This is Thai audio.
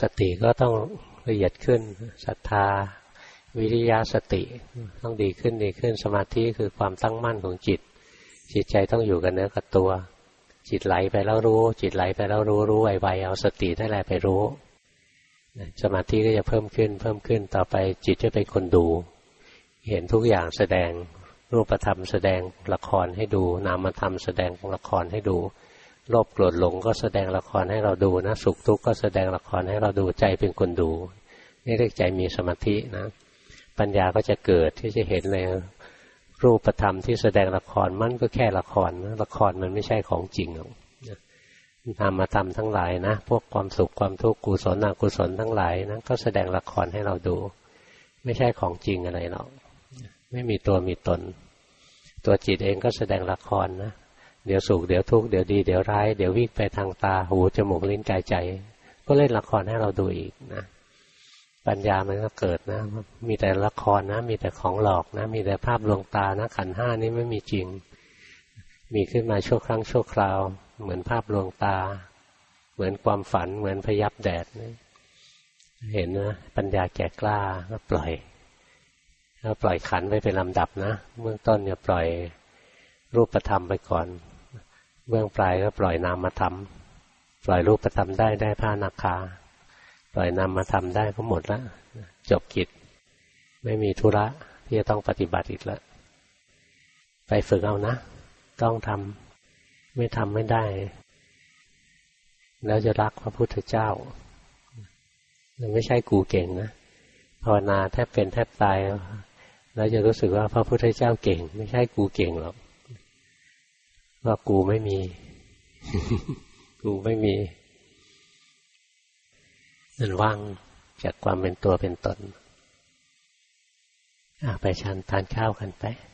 สติก็ต้องละเอียดขึ้นศรัทธา วิริยะสติต้องดีขึ้นดีขึ้นสมาธิคือความตั้งมั่นของจิต จิตใจต้องอยู่กับเนื้อกับตัว จิตไหลไปแล้วรู้ จิตไหลไปแล้วรู้รู้ไวๆเอาสตินั่นแหละไปรู้สมาธิก็จะเพิ่มขึ้น เพิ่มขึ้นต่อไปจิตจะเป็นคนดู เห็นทุกอย่างแสดงรูปธรรมแสดงละครให้ดู นามธรรมแสดงละครให้ดู โลภโกรธหลงก็แสดงละครให้เราดูนะ สุขทุกข์ก็แสดงละครให้เราดูใจเป็นคนดู นี่เรียกใจมีสมาธินะ ปัญญาก็จะเกิดที่จะเห็นเลยรูปธรรมที่แสดงละครมันก็แค่ละครนะละครมันไม่ใช่ของจริงหรอกนามธรรมทั้งหลายนะ พวกความสุขความทุกข์กุศลอกุศลทั้งหลายนะก็แสดงละครให้เราดู ไม่ใช่ของจริงอะไรหรอกไม่มีตัวมีตน ตัวจิตเองก็แสดงละครนะ เดี๋ยวสุขเดี๋ยวทุกข์เดี๋ยวดีเดี๋ยวร้ายเดี๋ยววิ่งไปทางตาหูจมูกลิ้นกายใจ ก็เล่นละครให้เราดูอีกนะปัญญามันก็เกิดนะ มีแต่ละครนะ มีแต่ของหลอกนะ มีแต่ภาพลวงตานะขันห้านี้ไม่มีจริง มีขึ้นมาชั่วครั้งชั่วคราว เหมือนภาพลวงตา เหมือนความฝันเหมือนพยับแดดเห็นนะปัญญาแก่กล้าก็ปล่อยแล้วปล่อยขันไปเป็นลำดับนะเบื้องต้นเนี่ยปล่อยรูปธรรมไปก่อน เบื้องปลายก็ปล่อยนามธรรมปล่อยรูปธรรมได้ได้ผ้านาคา ปล่อยนามธรรมได้ก็หมดแล้วจบกิจ ไม่มีธุระที่จะต้องปฏิบัติอีกแล้วไปฝึกเอานะ ต้องทำไม่ทำไม่ได้ แล้วจะรักพระพุทธเจ้าไม่ใช่กูเก่งนะภาวนาแทบเป็นแทบตายแล้วจะรู้สึกว่าพระพุทธเจ้าเก่ง ไม่ใช่กูเก่งหรอก ว่ากูไม่มี กูไม่มีมันว่างจากความเป็นตัวเป็นตนไปชันทานข้าวกันไป